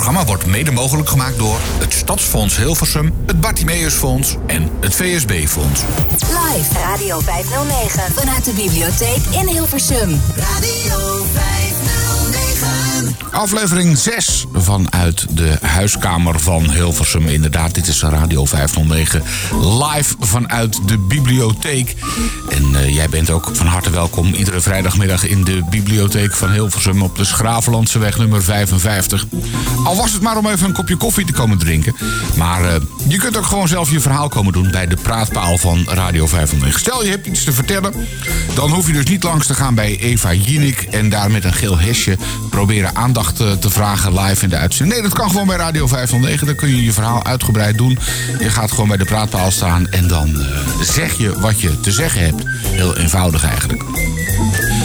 programma wordt mede mogelijk gemaakt door het Stadsfonds Hilversum, het Bartimeusfonds en het VSB-fonds. Live Radio 509 vanuit de bibliotheek in Hilversum. Radio 509. Aflevering 6 vanuit de huiskamer van Hilversum. Inderdaad, dit is Radio 509 live vanuit de bibliotheek. En eh, jij bent ook van harte welkom iedere vrijdagmiddag in de bibliotheek van Hilversum op de Schravenlandseweg nummer 55. Al was het maar om even een kopje koffie te komen drinken. Maar eh, je kunt ook gewoon zelf je verhaal komen doen bij de praatpaal van Radio 509. Stel je hebt iets te vertellen, dan hoef je dus niet langs te gaan bij Eva Jinek en daar met een geel hesje proberen aandacht eh, te vragen live in de uitzending. Nee, dat kan gewoon bij Radio 509. Dan kun je je verhaal uitgebreid doen. Je gaat gewoon bij de praatpaal staan en dan eh, zeg je wat je te zeggen hebt. Heel eenvoudig eigenlijk.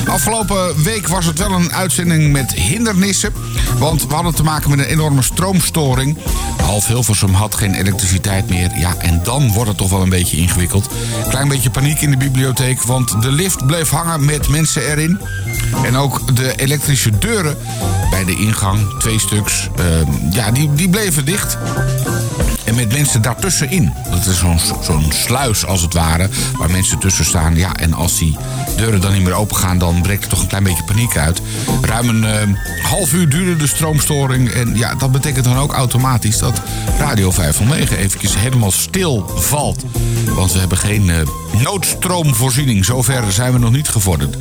Afgelopen week was het wel een uitzending met hindernissen. Want we hadden te maken met een enorme stroomstoring. Half Hilversum had geen elektriciteit meer. Ja, en dan wordt het toch wel een beetje ingewikkeld. Klein beetje paniek in de bibliotheek, want de lift bleef hangen met mensen erin. En ook de elektrische deuren bij de ingang, twee stuks, uh, ja, die, die bleven dicht. En met mensen daartussenin. Dat is zo'n zo'n sluis als het ware, waar mensen tussen staan. Ja, en als die deuren dan niet meer open gaan, dan breekt er toch een klein beetje paniek uit. Ruim een uh, half uur duurde de stroomstoring. En ja, dat betekent dan ook automatisch dat Radio 509 eventjes helemaal stil valt. Want we hebben geen uh, noodstroomvoorziening. Zover zijn we nog niet gevorderd.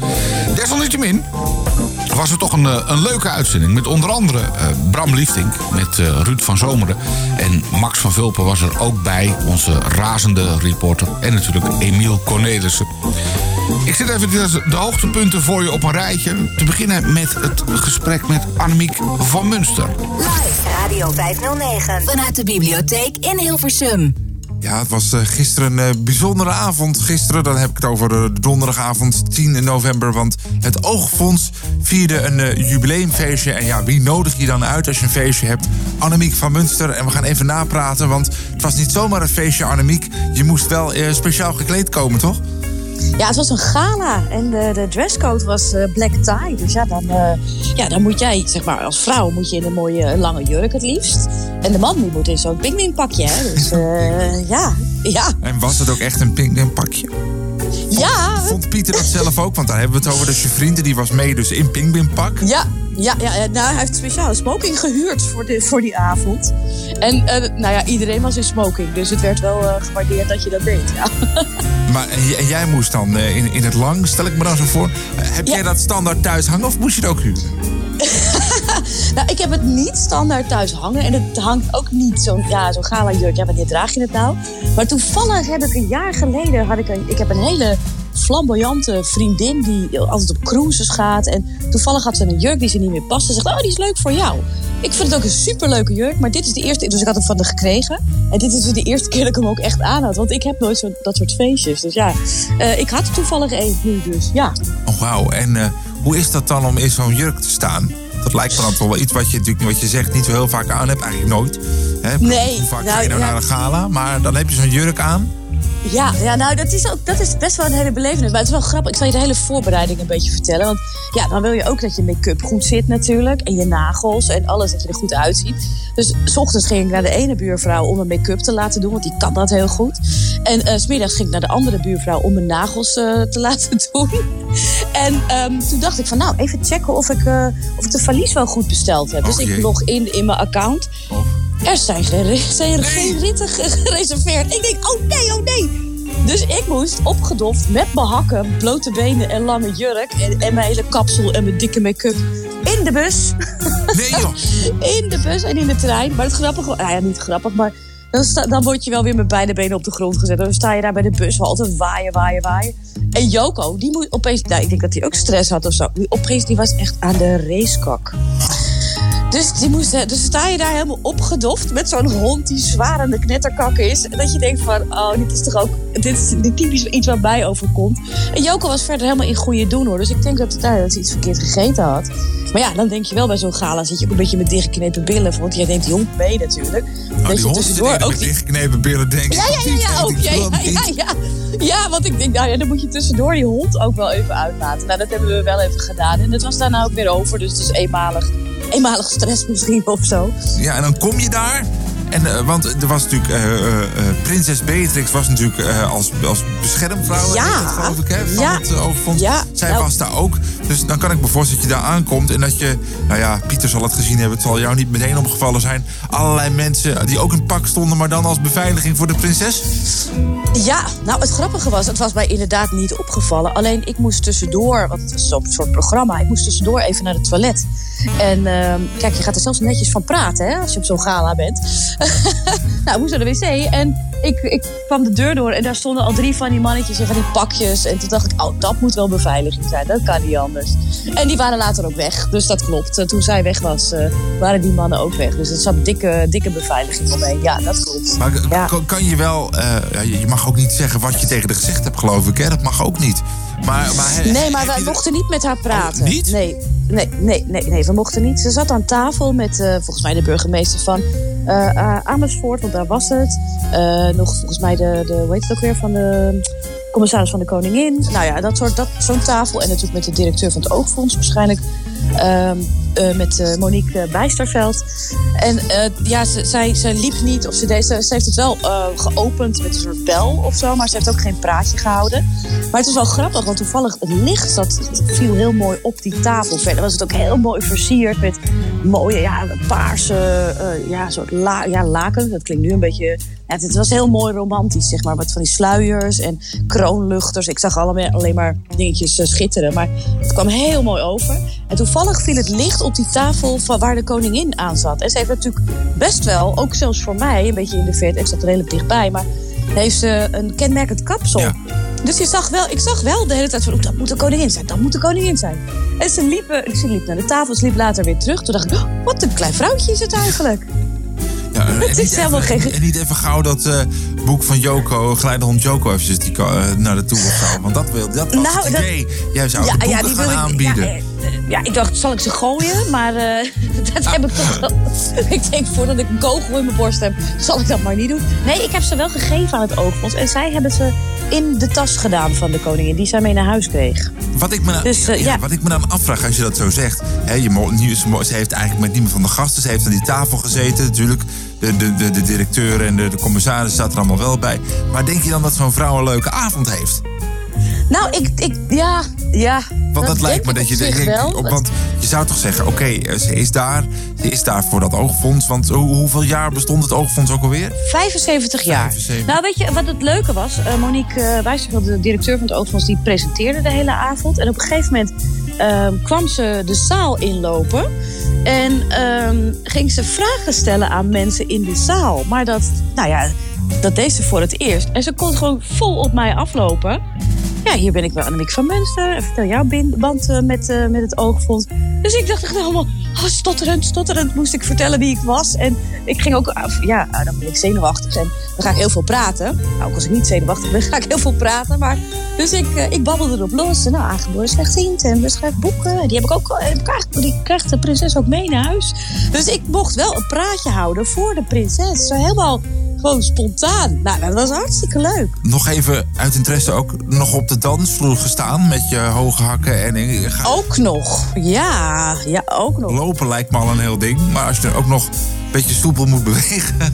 Desalniettemin was het toch een, een leuke uitzending. Met onder andere uh, Bram Liefdink, met uh, Ruud van Zomeren. En Max van Vulpen was er ook bij, onze razende reporter. En natuurlijk Emiel Cornelissen. Ik zet even de hoogtepunten voor je op een rijtje. Te beginnen met het gesprek met Annemiek van Munster. Live Radio 509 vanuit de bibliotheek in Hilversum. Ja, het was uh, gisteren een uh, bijzondere avond. Gisteren, dan heb ik het over de donderdagavond 10 november. Want het Oogfonds vierde een jubileumfeestje. En ja, wie nodig je dan uit als je een feestje hebt? Annemiek van Munster. En we gaan even napraten, want het was niet zomaar een feestje, Annemiek. Je moest wel speciaal gekleed komen, toch? Ja, het was een gala en de, de dresscode was black tie. Dus ja dan, ja, dan moet jij, zeg maar, als vrouw moet je in een mooie lange jurk het liefst. En de man die moet in zo'n pingwingpakje, hè. Dus uh, ja, ja. En was het ook echt een pingwingpakje? Ja. Vond Pieter dat zelf ook? Want daar hebben we het over. Dus je vrienden die was mee dus in pingwingpak. Ja, ja, ja, nou, hij heeft speciaal smoking gehuurd voor, de, voor die avond. En uh, nou ja, iedereen was in smoking. Dus het werd wel uh, gewaardeerd dat je dat deed. Ja. Maar en jij moest dan uh, in, in het lang, stel ik me dan zo voor. heb ja. jij dat standaard thuis hangen of moest je het ook huren? nou, ik heb het niet standaard thuis hangen. En het hangt ook niet zo'n ja, zo gala jurk. Ja, wanneer draag je het nou? Maar toevallig heb ik een jaar geleden... Had ik, een, ik heb een hele flamboyante vriendin die altijd op cruises gaat. En toevallig had ze een jurk die ze niet meer paste. Ze zegt, oh, die is leuk voor jou. Ik vind het ook een superleuke jurk, maar dit is de eerste... Dus ik had hem van de gekregen. En dit is dus de eerste keer dat ik hem ook echt aan had. Want ik heb nooit zo, dat soort feestjes. Dus ja, uh, ik had toevallig één nu dus, ja. Oh, wauw. En uh, hoe is dat dan om in zo'n jurk te staan? Dat lijkt me dan toch wel iets wat je, natuurlijk, wat je zegt niet zo heel vaak aan hebt. Eigenlijk nooit. Hè? Nee. Hoe vaak nou, ga je nou ja. naar een gala? Maar dan heb je zo'n jurk aan. Ja, ja, nou dat is, ook, dat is best wel een hele belevenis. Maar het is wel grappig. Ik zal je de hele voorbereiding een beetje vertellen. Want ja, dan wil je ook dat je make-up goed zit natuurlijk. En je nagels en alles, dat je er goed uitziet. Dus s ochtends ging ik naar de ene buurvrouw om mijn make-up te laten doen. Want die kan dat heel goed. En uh, smiddags ging ik naar de andere buurvrouw om mijn nagels uh, te laten doen. en um, toen dacht ik van nou, even checken of ik, uh, of ik de valies wel goed besteld heb. Dus Oh, jee. ik log in in mijn account. Oh. Er zijn geen, zijn Nee. geen ritten gereserveerd. Ik denk, oh nee, oh nee. Dus ik moest opgedoft met mijn hakken, blote benen en lange jurk... en, en mijn hele kapsel en mijn dikke make-up in de bus. Nee joh. In de bus en in de trein. Maar het grappige... Nou ja, niet grappig, maar... Dan, sta, dan word je wel weer met beide benen op de grond gezet. Dan sta je daar bij de bus, wel altijd waaien, waaien, waaien. En Joko, die moet opeens... Nou, ik denk dat hij ook stress had of zo. Die opeens, die was echt aan de racekak. Dus, die moest, eh, dus sta je daar helemaal opgedoft met zo'n hond die zwaar aan de knetterkak is. En dat je denkt van, oh, dit is toch ook dit is dit typisch iets wat mij overkomt. En Joko was verder helemaal in goede doen hoor. Dus ik denk dat, het, nou, dat iets verkeerd gegeten had. Maar ja, dan denk je wel bij zo'n gala zit je ook een beetje met dichtgeknepen billen. Want jij neemt die hond mee natuurlijk. Oh, Dat die je hond tussendoor ook met die- dichtgeknepen billen, denk ik. ja, ja, ja, ja, ook. Ja, ja, ja, ja. ja, want ik denk, nou ja, dan moet je tussendoor die hond ook wel even uitlaten. Nou, dat hebben we wel even gedaan. En dat was daarna ook weer over, dus het is eenmalig. Eenmalig stress misschien of zo. Ja, en dan kom je daar. En, uh, want er was natuurlijk, uh, uh, prinses Beatrix was natuurlijk als, als beschermvrouw, ja. dat, geloof ik, hè, van ja. het overfonds. Ja. Zij nou. was daar ook. Dus dan kan ik me voorstellen dat je daar aankomt en dat je, nou ja, Pieter zal het gezien hebben, het zal jou niet meteen opgevallen zijn. Allerlei mensen die ook in pak stonden, maar dan als beveiliging voor de prinses. Ja, nou het grappige was, het was mij inderdaad niet opgevallen. Alleen ik moest tussendoor, want het was zo'n soort programma, ik moest tussendoor even naar het toilet. En uh, kijk, je gaat er zelfs netjes van praten hè, als je op zo'n gala bent. nou, ik moest naar de wc en ik, ik kwam de deur door en daar stonden al drie van die mannetjes in van die pakjes. En toen dacht ik, oh, dat moet wel beveiliging zijn, dat kan niet anders. En die waren later ook weg, dus dat klopt. Toen zij weg was, uh, waren die mannen ook weg. Dus er zat dikke, dikke beveiliging omheen. Ja, dat klopt. Maar ja. kan, kan, je wel, uh, je mag ook niet zeggen wat je tegen de gezegd hebt, geloof ik. Hè? Dat mag ook niet. Maar, maar, nee, maar wij mochten niet met haar praten. Oh, niet? Nee, nee, nee, nee, nee, we mochten niet. Ze zat aan tafel met uh, volgens mij de burgemeester van uh, uh, Amersfoort, want daar was het. nog volgens mij de, de, hoe heet het ook weer, van de commissaris van de Koningin. Nou ja, dat soort, dat, zo'n tafel. En natuurlijk met de directeur van het Oogfonds waarschijnlijk. Uh, met uh, Monique Bijsterveld. En ja, ze, zij, ze liep niet, of ze, deed, ze, heeft het wel geopend met een soort bel of zo, maar ze heeft ook geen praatje gehouden. Maar het is wel grappig, want toevallig het licht dat viel heel mooi op die tafel. Verder was het ook heel mooi versierd met mooie, ja, paarse, ja, soort la, ja, laken. Dat klinkt nu een beetje het was heel mooi romantisch, zeg maar. Met van die sluiers en kroonluchters. Ik zag allemaal, alleen maar dingetjes uh, schitteren. Maar het kwam heel mooi over. En toevallig viel het licht op die tafel van waar de koningin aan zat. En ze heeft natuurlijk best wel, ook zelfs voor mij, een beetje in de verte. Ik zat er redelijk dichtbij. Maar heeft ze een kenmerkend kapsel. Ja. Dus je zag wel, ik zag wel de hele tijd van, dat moet de koningin zijn, dat moet de koningin zijn. En ze liep, ze liep naar de tafel, ze liep later weer terug. Toen dacht ik, oh, wat een klein vrouwtje is het eigenlijk. Ja, het is helemaal even, geen... en niet even gauw dat uh, boek van Joko, Geleidehond Joko, eventjes die, uh, naar de toe of zo. Want dat, wil, dat was nou, het idee. Jij zou ja, boeken ja, die gaan wil aanbieden. Ik, ja, ja, ik dacht, zal ik ze gooien? Maar uh, dat heb ik toch wel... ik denk, voordat ik een kogel in mijn borst heb, zal ik dat maar niet doen. Nee, ik heb ze wel gegeven aan het oogfonds. En zij hebben ze in de tas gedaan van de koningin, die zij mee naar huis kreeg. Wat ik me, dus, ja, ja. wat ik me dan afvraag als je dat zo zegt. Hè, je, ze heeft eigenlijk met niemand van de gasten. Ze heeft aan die tafel gezeten. Natuurlijk, de, de, de, de directeur en de, de commissaris zaten er allemaal wel bij. Maar denk je dan dat zo'n vrouw een leuke avond heeft? Nou, ik, ik ja, ja. Want dat, lijkt me dat je denkt. Want je zou toch zeggen: oké, okay, ze is daar. Ze is daar voor dat oogfonds. Want hoe, hoeveel jaar bestond het oogfonds ook alweer? 75 jaar. 75. Nou, weet je wat het leuke was? Uh, Monique uh, Wijsterveld, de directeur van het oogfonds, die presenteerde de hele avond. En op een gegeven moment uh, kwam ze de zaal inlopen. En um, ging ze vragen stellen aan mensen in de zaal. Maar dat, nou ja, dat deed ze voor het eerst. En ze kon gewoon vol op mij aflopen. Ja, hier ben ik wel Annemiek van Munster. Vertel jouw band uh, met, uh, met het oogfonds. Dus ik dacht echt helemaal, oh, stotterend, stotterend moest ik vertellen wie ik was. En ik ging ook, ja, dan ben ik zenuwachtig en dan ga ik heel veel praten. Nou, ook als ik niet zenuwachtig ben, ga ik heel veel praten. Maar, dus ik, uh, ik babbelde erop los. En, nou, aangeboren slechtziend en we schrijven boeken. Die heb ik ook, die krijgt de prinses ook mee naar huis. Dus ik mocht wel een praatje houden voor de prinses. Zo helemaal gewoon spontaan. Nou, dat was hartstikke leuk. Nog even uit interesse ook nog op de dansvloer gestaan met je hoge hakken en... Ook nog, ja. Ja, ook nog. Lopen lijkt me al een heel ding, maar als je er ook nog beetje soepel moet bewegen...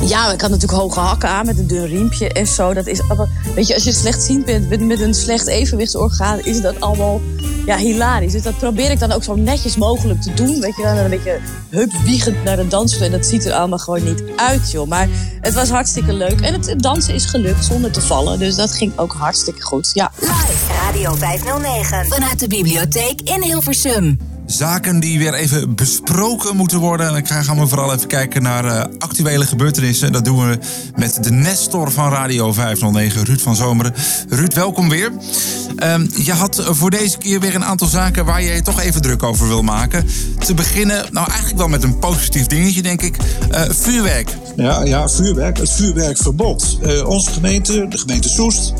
Ja, ik had natuurlijk hoge hakken aan met een dun riempje en zo. Dat is allemaal, weet je, als je slechtziend bent met, met een slecht evenwichtsorgaan, is dat allemaal ja, hilarisch. Dus dat probeer ik dan ook zo netjes mogelijk te doen. Weet je, dan een beetje hupwiegend naar de dansvloer. En dat ziet er allemaal gewoon niet uit, joh. Maar het was hartstikke leuk. En het dansen is gelukt zonder te vallen. Dus dat ging ook hartstikke goed, ja. Live Radio 509 vanuit de bibliotheek in Hilversum zaken die weer even besproken moeten worden. En dan gaan we vooral even kijken naar uh, actuele gebeurtenissen. Dat doen we met de Nestor van Radio 509, Ruud van Zomeren. Ruud, welkom weer. Um, je had voor deze keer weer een aantal zaken waar je je toch even druk over wil maken. Te beginnen, nou eigenlijk wel met een positief dingetje, denk ik. Uh, vuurwerk. Ja, ja, vuurwerk. Het vuurwerkverbod. Uh, onze gemeente, de gemeente Soest,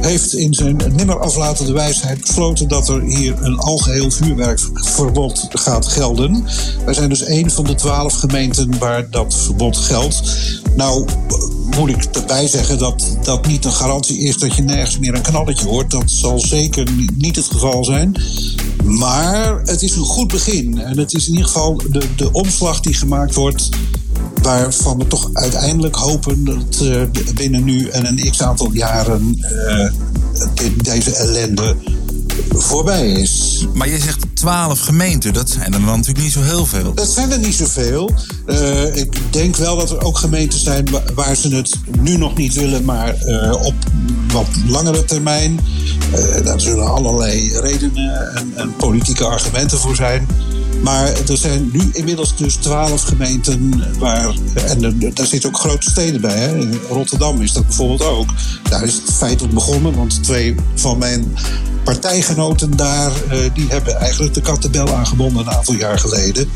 heeft in zijn nimmer aflatende wijsheid besloten dat er hier een algeheel vuurwerkverbod gaat gelden. Wij zijn dus een van de twaalf gemeenten waar dat verbod geldt. Nou, moet ik erbij zeggen dat dat niet een garantie is dat je nergens meer een knalletje hoort. Dat zal zeker niet het geval zijn. Maar het is een goed begin. En het is in ieder geval de, de omslag die gemaakt wordt. Waarvan we toch uiteindelijk hopen dat uh, binnen nu en een x aantal jaren uh, deze ellende voorbij is. Maar je zegt twaalf gemeenten, dat zijn er dan natuurlijk niet zo heel veel. Dat zijn er niet zoveel. Uh, ik denk wel dat er ook gemeenten zijn waar ze het nu nog niet willen, maar uh, op wat langere termijn. Uh, daar zullen allerlei redenen en, en, politieke argumenten voor zijn. Maar er zijn nu inmiddels dus twaalf gemeenten waar. En daar zitten ook grote steden bij. Hè. In Rotterdam is dat bijvoorbeeld ook. Daar is het feitelijk begonnen, want twee van mijn partijgenoten daar, uh, die hebben eigenlijk de kattenbel aangebonden een aantal jaar geleden.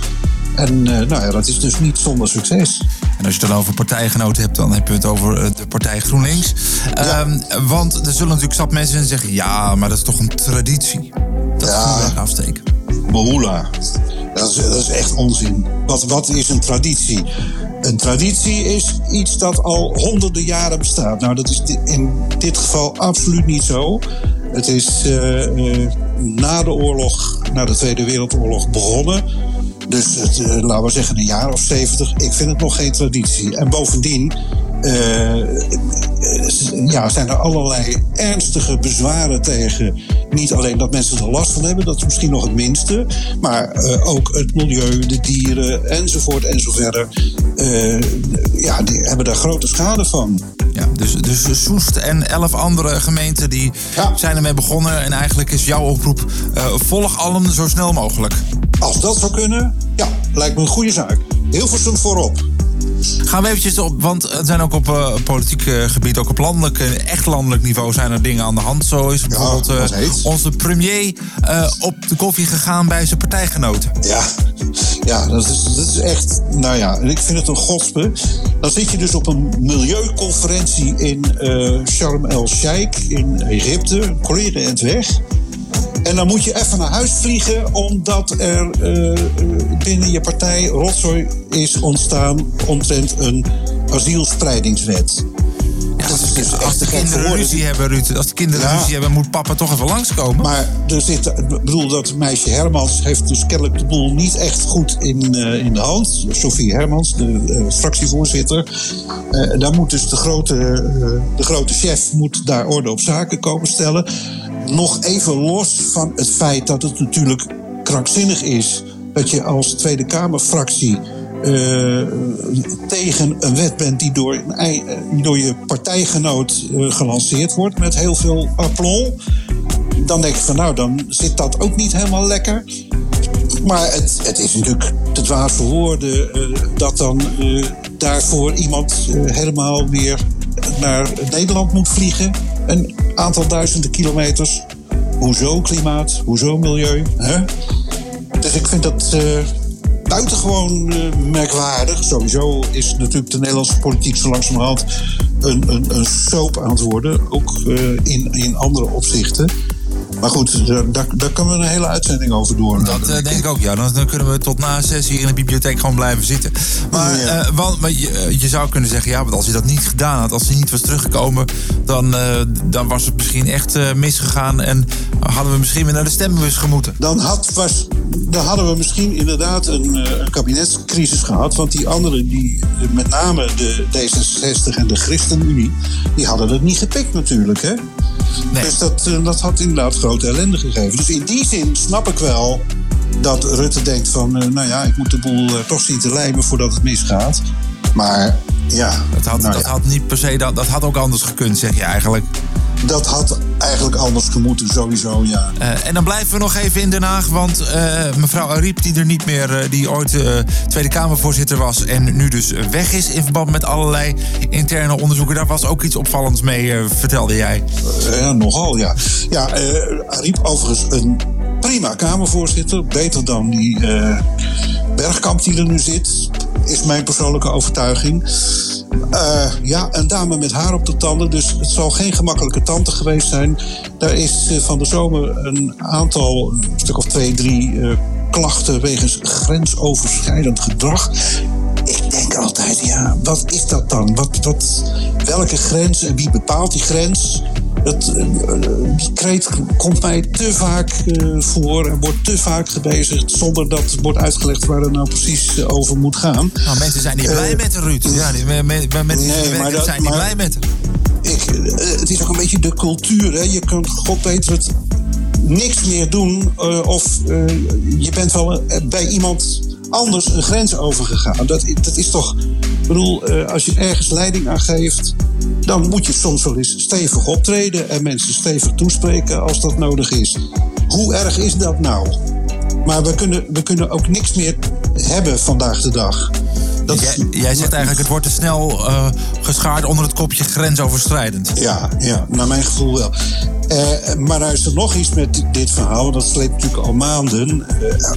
En uh, nou ja, dat is dus niet zonder succes. En als je het dan over partijgenoten hebt, dan heb je het over eh, de partij GroenLinks. Ja. Um, want er zullen natuurlijk zat mensen zeggen: ja, maar dat is toch een traditie. Dat ja. is afsteken. Behula. Dat is, echt onzin. Wat, wat is een traditie? Een traditie is iets dat al honderden jaren bestaat. Nou, dat is in dit geval absoluut niet zo. Het is uh, uh, na de oorlog, na de Tweede Wereldoorlog begonnen. Dus het, uh, laten we zeggen een jaar of zeventig. Ik vind het nog geen traditie. En bovendien ja, zijn er allerlei ernstige bezwaren tegen. Niet alleen dat mensen er last van hebben, dat is misschien nog het minste. Maar ook het milieu, de dieren enzovoort enzoverder. ja, die hebben daar grote schade van. Ja, dus, dus Soest en elf andere gemeenten die ja. zijn ermee begonnen. En eigenlijk is jouw oproep: uh, volg allen zo snel mogelijk. Als dat zou kunnen, ja, lijkt me een goede zaak. Heel veel voorop. Gaan we eventjes op, want er zijn ook op uh, politiek uh, gebied, ook op landelijk, uh, echt landelijk niveau zijn er dingen aan de hand. Zo is bijvoorbeeld ja, onze premier op de koffie gegaan bij zijn partijgenoten. Ja, ja dat, is, dat is echt, nou ja, ik vind het een godspe. Dan zit je dus op een milieuconferentie in Sharm el-Sheikh in Egypte, collega en weg. En dan moet je even naar huis vliegen, omdat er uh, binnen je partij rotzooi is ontstaan omtrent een asielspreidingswet. Ja, dat is dus als de kinderen ruzie hebben, Ruud, als de kinderen ja. ruzie hebben, moet papa toch even langskomen. Maar er zit, ik bedoel, dat meisje Hermans heeft dus kennelijk de boel niet echt goed in, uh, in de hand. Sophie Hermans, de uh, fractievoorzitter. Uh, daar moet dus de grote, de grote chef moet daar orde op zaken komen stellen nog even los van het feit dat het natuurlijk krankzinnig is dat je als Tweede Kamerfractie uh, tegen een wet bent die door, door je partijgenoot uh, gelanceerd wordt met heel veel aplomb. Dan denk ik van nou, dan zit dat ook niet helemaal lekker. Maar het, het is natuurlijk te dwaas voor woorden dat dan daarvoor iemand helemaal weer naar Nederland moet vliegen. Een aantal duizenden kilometers. Hoezo klimaat? Hoezo milieu? Hè? Dus ik vind dat uh, buitengewoon uh, merkwaardig. Sowieso is natuurlijk de Nederlandse politiek zo langzamerhand een, een, een soap aan het worden. Ook uh, in, in andere opzichten. Maar goed, daar, daar kunnen we een hele uitzending over doen. Dat uh, denk ik ook, ja. Dan, dan, kunnen we tot na een sessie in de bibliotheek gewoon blijven zitten. Maar, ja. uh, want, maar je, eh, je, zou kunnen zeggen, ja, want als hij dat niet gedaan had, als hij niet was teruggekomen, dan, dan was het misschien echt misgegaan en hadden we misschien weer naar de stembus gemoeten. Dan, had, was, dan hadden we misschien inderdaad een, een kabinetscrisis gehad. Want die anderen, die, met name de D66 en de ChristenUnie, die hadden het niet gepikt natuurlijk, hè? Nee. Dus dat, dat had inderdaad grote ellende gegeven. Dus in die zin snap ik wel dat Rutte denkt van... Uh, nou ja, ik moet de boel uh, toch zien te lijmen voordat het misgaat. Maar ja... Dat had, nou dat ja. had niet per se... Dat, dat had ook anders gekund, zeg je eigenlijk. Dat had eigenlijk anders gemoeten, sowieso, ja. Uh, en dan blijven we nog even in Den Haag. Want uh, mevrouw Ariep, die er niet meer... Uh, die ooit Tweede Kamervoorzitter was... en nu dus weg is in verband met allerlei interne onderzoeken... daar was ook iets opvallends mee, vertelde jij. ja, nogal, ja. Ja, Ariep overigens een prima Kamervoorzitter. Beter dan die Bergkamp die er nu zit. Is mijn persoonlijke overtuiging. Uh, ja, een dame met haar op de tanden. Dus het zal geen gemakkelijke tante geweest zijn. Daar is uh, van de zomer een aantal, een stuk of twee, drie uh, klachten wegens grensoverschrijdend gedrag. Ik denk altijd, ja, wat is dat dan? Wat, wat, welke grens en wie bepaalt die grens? Dat, eh, die kreet komt mij te vaak eh, voor en wordt te vaak gebezigd zonder dat wordt uitgelegd waar het nou precies eh, over moet gaan. Nou, mensen zijn niet blij met de Ruud. Ja, die, met, met, met die Nee, maar dat- zijn niet maar- blij met hem. ik, eh, het is ook een beetje de cultuur. Hè? Je kunt, god weet het, niks meer doen. eh, of eh, je bent wel eh, bij iemand anders een grens overgegaan. Dat, dat is toch. Ik bedoel, eh, als je ergens leiding aan geeft. Dan moet je soms wel eens stevig optreden. en mensen stevig toespreken als dat nodig is. Hoe erg is dat nou? Maar we kunnen, we kunnen ook niks meer hebben vandaag de dag. Dat is- Jij, jij zegt eigenlijk, het wordt te snel eh, geschaard onder het kopje grensoverschrijdend. Ja, ja, naar mijn gevoel wel. Eh, maar er is er nog iets met dit- verhaal. Dat sleept natuurlijk al maanden.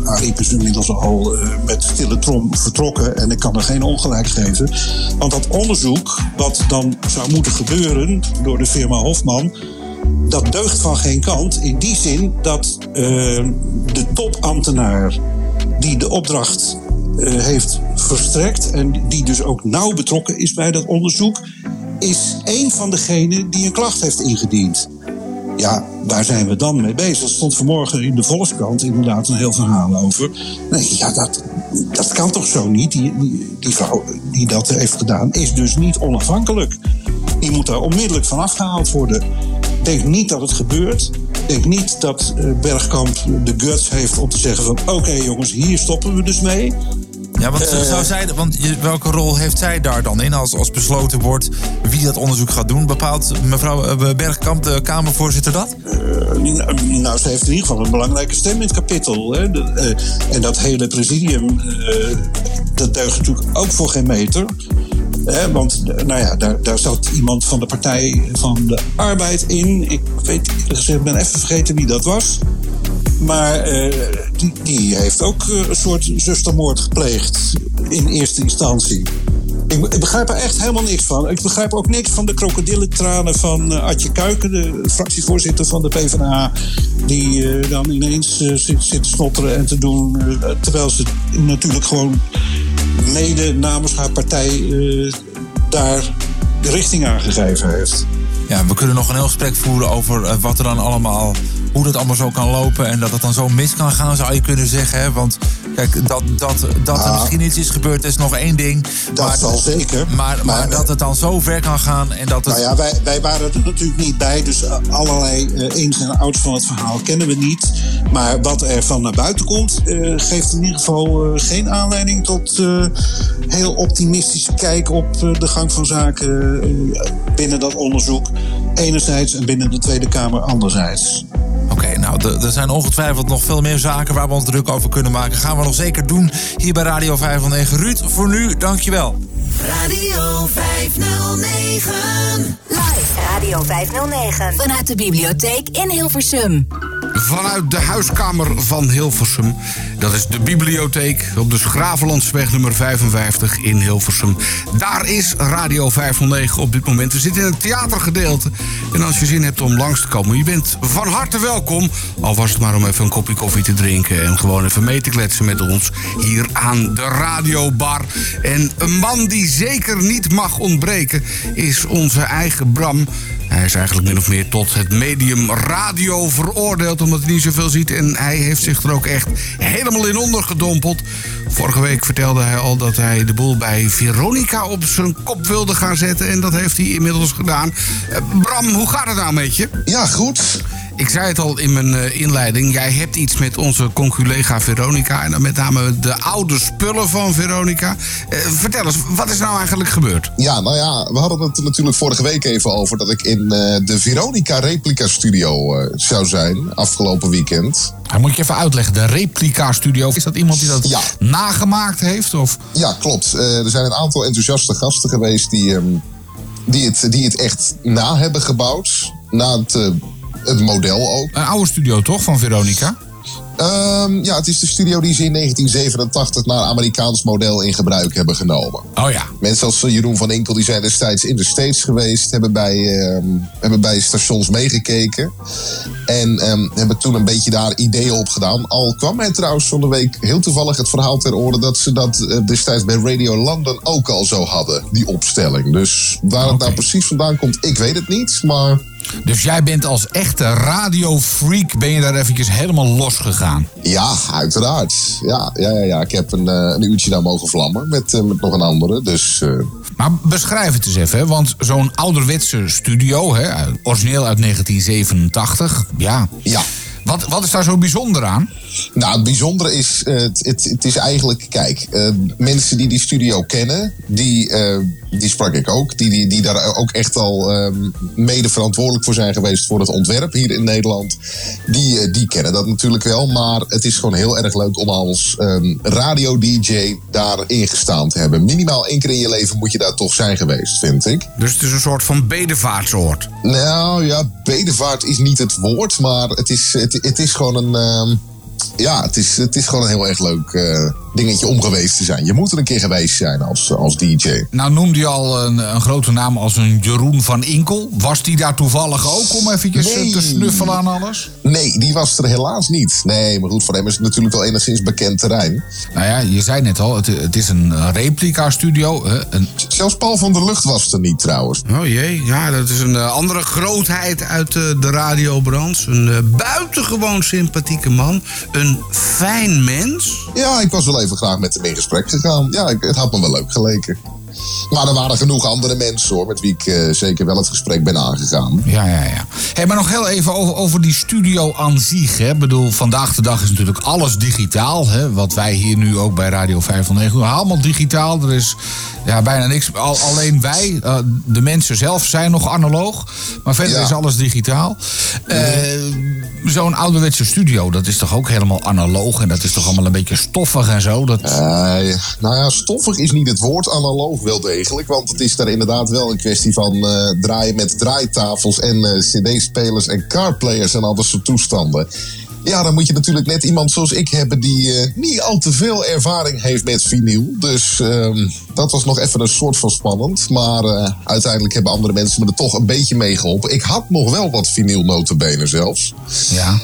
Uh, Ariep is inmiddels al eh, met stille trom vertrokken. En ik kan er geen ongelijk geven. Want dat onderzoek, wat dan zou moeten gebeuren door de firma Hofman. Dat deugt van geen kant. In die zin dat eh, de topambtenaar die de opdracht eh, heeft verstrekt. en die dus ook nauw betrokken is bij dat onderzoek. is één van degenen die een klacht heeft ingediend. Ja, waar zijn we dan mee bezig? Er stond vanmorgen in de Volkskrant inderdaad een heel verhaal over. Nee, ja, dat, dat kan toch zo niet? Die, die, vrouw die dat heeft gedaan is dus niet onafhankelijk. Die moet daar onmiddellijk van afgehaald worden. Denk niet dat het gebeurt. Denk niet dat eh, Bergkamp de guts heeft om te zeggen van... oké jongens, hier stoppen we dus mee. Ja, want Eh. zou zij, want welke rol heeft zij daar dan in als, als besloten wordt wie dat onderzoek gaat doen? Bepaalt mevrouw eh, Bergkamp, de Kamervoorzitter, dat? Nou, nou, ze heeft in ieder geval een belangrijke stem in het kapitel. Hè. De, eh, en dat hele presidium, eh, dat deugt natuurlijk ook voor geen meter. Hè, want eh, nou ja, daar, daar zat iemand van de Partij van de Arbeid in. Ik weet ik ben even vergeten wie dat was. Maar eh, die, die heeft ook eh, een soort zustermoord gepleegd in eerste instantie. Ik, begrijp er echt helemaal niks van. Ik begrijp ook niks van de krokodillentranen van eh, Adje Kuiken, de fractievoorzitter van de PvdA. Die dan ineens zit, zit te snotteren en te doen. terwijl ze natuurlijk gewoon mede namens haar partij daar de richting aangegeven heeft. Ja, we kunnen nog een heel gesprek voeren over wat er dan allemaal, hoe dat allemaal zo kan lopen en dat het dan zo mis kan gaan, zou je kunnen zeggen. Hè? Want kijk, dat, dat, dat er Ah. misschien iets is gebeurd is nog één ding. Dat zal zeker. Maar, maar, Maar, dat het dan zo ver kan gaan en dat het... Nou ja, wij, wij waren er natuurlijk niet bij, dus eh, allerlei eh, ins en outs van het verhaal kennen we niet. Maar wat er van naar buiten komt, eh, geeft in ieder geval eh, geen aanleiding tot eh, heel optimistische kijk op eh, de gang van zaken eh, binnen dat onderzoek. Enerzijds en binnen de Tweede Kamer anderzijds. Nou, er zijn ongetwijfeld nog veel meer zaken waar we ons druk over kunnen maken. Gaan we nog zeker doen hier bij Radio 509. Ruud, voor nu, dankjewel. Radio 509. Live Radio 509. Vanuit de bibliotheek in Hilversum. Vanuit de huiskamer van Hilversum. Dat is de bibliotheek op de Schravenlandsweg nummer 55 in Hilversum. Daar is Radio 509 op dit moment. We zitten in het theatergedeelte. En als je zin hebt om langs te komen, je bent van harte welkom. Al was het maar om even een kopje koffie te drinken en gewoon even mee te kletsen met ons hier aan de radiobar. En een man die zeker niet mag ontbreken is onze eigen Bram. Hij is eigenlijk min of meer tot het medium radio veroordeeld omdat hij niet zoveel ziet. En hij heeft zich er ook echt helemaal in ondergedompeld. Vorige week vertelde hij al dat hij de boel bij Veronica op zijn kop wilde gaan zetten. En dat heeft hij inmiddels gedaan. Eh, Bram, hoe gaat het nou met je? Ja, goed. Ik zei het al in mijn eh, inleiding. Jij hebt iets met onze conculega Veronica. En dan met name de oude spullen van Veronica. Eh, vertel eens, wat is nou eigenlijk gebeurd? Ja, nou ja, we hadden het er natuurlijk vorige week even over dat ik in eh, de Veronica Replica Studio eh, zou zijn afgelopen weekend. Hij moet je even uitleggen. De Replica Studio. Is dat iemand die dat Ja. nagemaakt heeft? Of? Ja, klopt. Eh, er zijn een aantal enthousiaste gasten geweest die, ehm, die, het, die het echt na hebben gebouwd. Na het, het model ook. Een oude studio toch van Veronica? Ehm, ja, het is de studio die ze in 1987 naar Amerikaans model in gebruik hebben genomen. Oh ja. Mensen als Jeroen van Inkel die zijn destijds in de States geweest, hebben bij, ehm, hebben bij stations meegekeken. En ehm, hebben toen een beetje daar ideeën op gedaan. Al kwam mij trouwens van de week heel toevallig het verhaal ter oren dat ze dat eh, destijds bij Radio London ook al zo hadden, die opstelling. Dus waar het nou precies vandaan komt, ik weet het niet. Maar Dus jij bent als echte radiofreak, ben je daar eventjes helemaal los gegaan. ja, uiteraard. Ja, ja, ja, ja. ik heb een, eh, een uurtje daar mogen vlammen met, eh, met nog een andere. Dus eh, Maar beschrijf het eens even, hè? want zo'n ouderwetse studio, hè, origineel uit 1987, ja. ja. Wat, wat is daar zo bijzonder aan? Nou, het bijzondere is, eh, het, het, het is eigenlijk, kijk, eh, mensen die die studio kennen, die, eh, die sprak ik ook, die, die, die daar ook echt al mede verantwoordelijk voor zijn geweest voor het ontwerp hier in Nederland, die, die kennen dat natuurlijk wel. Maar het is gewoon heel erg leuk om als ehm, radio-dj daar ingestaan te hebben. Minimaal één keer in je leven moet je daar toch zijn geweest, vind ik. Dus het is een soort van bedevaartsoord. Nou ja, bedevaart is niet het woord, maar het is, het, het is gewoon een. ehm, ja, het is, het is gewoon een heel erg leuk eh, dingetje om geweest te zijn. Je moet er een keer geweest zijn als, als DJ. Nou noemde je al een, een grote naam als een Jeroen van Inkel. Was die daar toevallig ook om eventjes eh, Nee. te snuffelen aan alles? Nee, die was er helaas niet. Nee, maar goed, voor hem is het natuurlijk wel enigszins bekend terrein. Nou ja, je zei net al, het, het is een replica-studio. Een, Zelfs Paul van der Lucht was er niet trouwens. Oh jee, ja, dat is een eh, andere grootheid uit eh, de radiobranche. Een eh, buitengewoon sympathieke man. Een fijn mens. Ja, ik was wel even graag met hem in gesprek gegaan. Ja, ik, het had me wel leuk geleken. Maar er waren genoeg andere mensen hoor, met wie ik eh, zeker wel het gesprek ben aangegaan. ja, ja, ja. Hey, maar nog heel even over, over die studio aan zich. Hè. Ik bedoel, vandaag de dag is natuurlijk alles digitaal. Hè. Wat wij hier nu ook bij Radio 509 doen. Allemaal digitaal. Er is ja, bijna niks. Al, alleen wij, eh, de mensen zelf, zijn nog analoog. Maar verder Ja. is alles digitaal. Eh, Zo'n ouderwetse studio, dat is toch ook helemaal analoog. En dat is toch allemaal een beetje stoffig en zo. Dat, Eh, nou ja, stoffig is niet het woord, analoog wel degelijk. Want het is daar inderdaad wel een kwestie van eh, draaien met draaitafels en eh, cd-spelers en carplayers en al dat soort toestanden. Ja, dan moet je natuurlijk net iemand zoals ik hebben die eh, niet al te veel ervaring heeft met vinyl. Dus ehm, dat was nog even een soort van spannend. Maar eh, uiteindelijk hebben andere mensen me er toch een beetje mee geholpen. Ik had nog wel wat vinyl notenbenen zelfs. ja.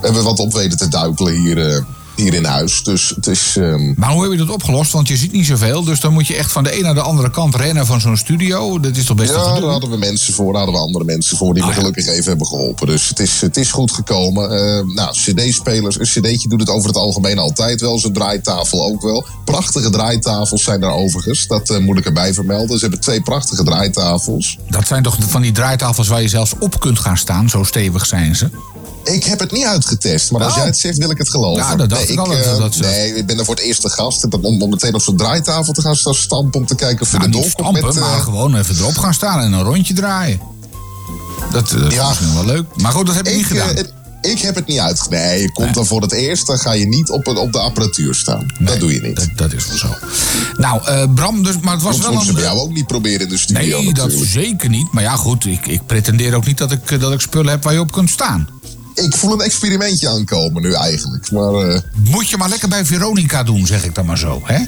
We hebben wat op weten te duikelen hier, eh, hier in huis. Dus het is... ehm, Maar hoe heb je dat opgelost? Want je ziet niet zoveel. Dus dan moet je echt van de een naar de andere kant rennen van zo'n studio. Dat is toch best Ja, een daar hadden we mensen voor, daar hadden we andere mensen voor die Ah, me ja. gelukkig even hebben geholpen. Dus het is, het is goed gekomen. Eh, nou, CD-spelers, een CD'tje doet het over het algemeen altijd wel. Zo'n draaitafel ook wel. Prachtige draaitafels zijn daar overigens. Dat eh, moet ik erbij vermelden. Ze hebben twee prachtige draaitafels. Dat zijn toch van die draaitafels waar je zelfs op kunt gaan staan. Zo stevig zijn ze. Ik heb het niet uitgetest, maar als Oh. jij het zegt, wil ik het geloven. Ja, dat dacht nee, ik al, eh, dat- dat ze- nee, ik ben er voor het eerst te gast. Om, om meteen op zo'n draaitafel te gaan staan stampen om te kijken of je Nou, er niet doorkomt stampen, met... eh, maar gewoon even erop gaan staan en een rondje draaien. Dat, eh, dat Ja. is misschien wel leuk. Maar goed, dat heb je niet Ik, gedaan. eh, het- ik heb het niet uit. Nee, je komt dan voor het eerst, dan ga je niet op, op de apparatuur staan. dat doe je niet. Dat, dat is wel zo. Nou, eh, Bram, dus, maar het was Dat wel moeten ze een... bij jou ook niet proberen in de studio Nee, dat zeker niet. Maar ja, goed, ik, ik pretendeer ook niet dat ik, eh, dat ik spullen heb waar je op kunt staan. Ik voel een experimentje aankomen nu eigenlijk. Maar eh, Moet je maar lekker bij Veronica doen, zeg ik dan maar zo. Hè?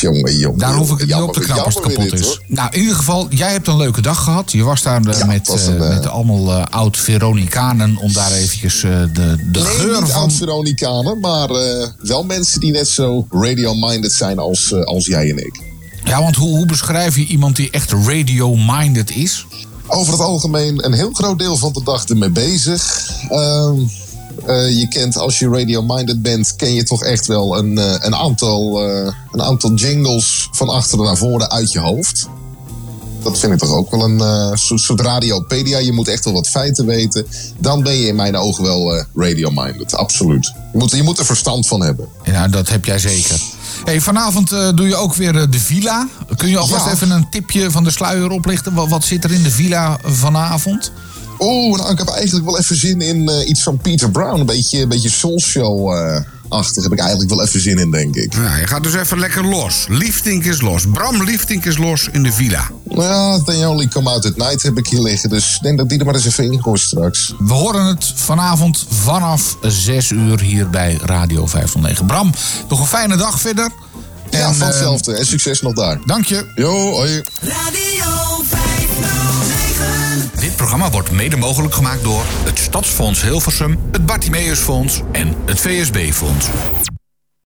jongen, jongen. Daar hoef ik het niet op te knappen als het kapot is. Nou, in ieder geval, jij hebt een leuke dag gehad. Je was daar eh, Ja, met, was eh, een, met allemaal oud-Veronicanen... om daar eventjes de, de. Nee, geur niet van... oud-Veronicanen, maar wel mensen die net zo radio-minded zijn als, als jij en ik. Ja, want hoe, hoe beschrijf je iemand die echt radio-minded is? Over het algemeen een heel groot deel van de dag ermee bezig. Ehm, eh, je kent, als je radio-minded bent, ken je toch echt wel een, eh, een, aantal, eh, een aantal jingles van achteren naar voren uit je hoofd. Dat vind ik toch ook wel een soort, radiopedia. Je moet echt wel wat feiten weten. Dan ben je in mijn ogen wel radio-minded, absoluut. Je moet, je moet er verstand van hebben. Ja, dat heb jij zeker. Hey, vanavond eh, doe je ook weer eh, de villa. Kun je alvast Ja. even een tipje van de sluier oplichten? Wat, wat zit er in de villa vanavond? Oh, nou, ik heb eigenlijk wel even zin in eh, iets van Peter Brown. Een beetje, een beetje soulshow-achtig heb ik eigenlijk wel even zin in, denk ik. Ja, je gaat dus even lekker los. Liefdink is los. Bram Liefdink is los in de villa. Nou ja, They Only Come Out at Night heb ik hier liggen. Dus ik denk dat die er maar eens even in gooit straks. We horen het vanavond vanaf 6 uur hier bij Radio 509. Bram, nog een fijne dag verder. Ja, En, van eh, hetzelfde. En succes nog daar. Dank je. Jo, hoi. Radio 509. Programma wordt mede mogelijk gemaakt door het Stadsfonds Hilversum, het Bartimeusfonds en het VSB-fonds.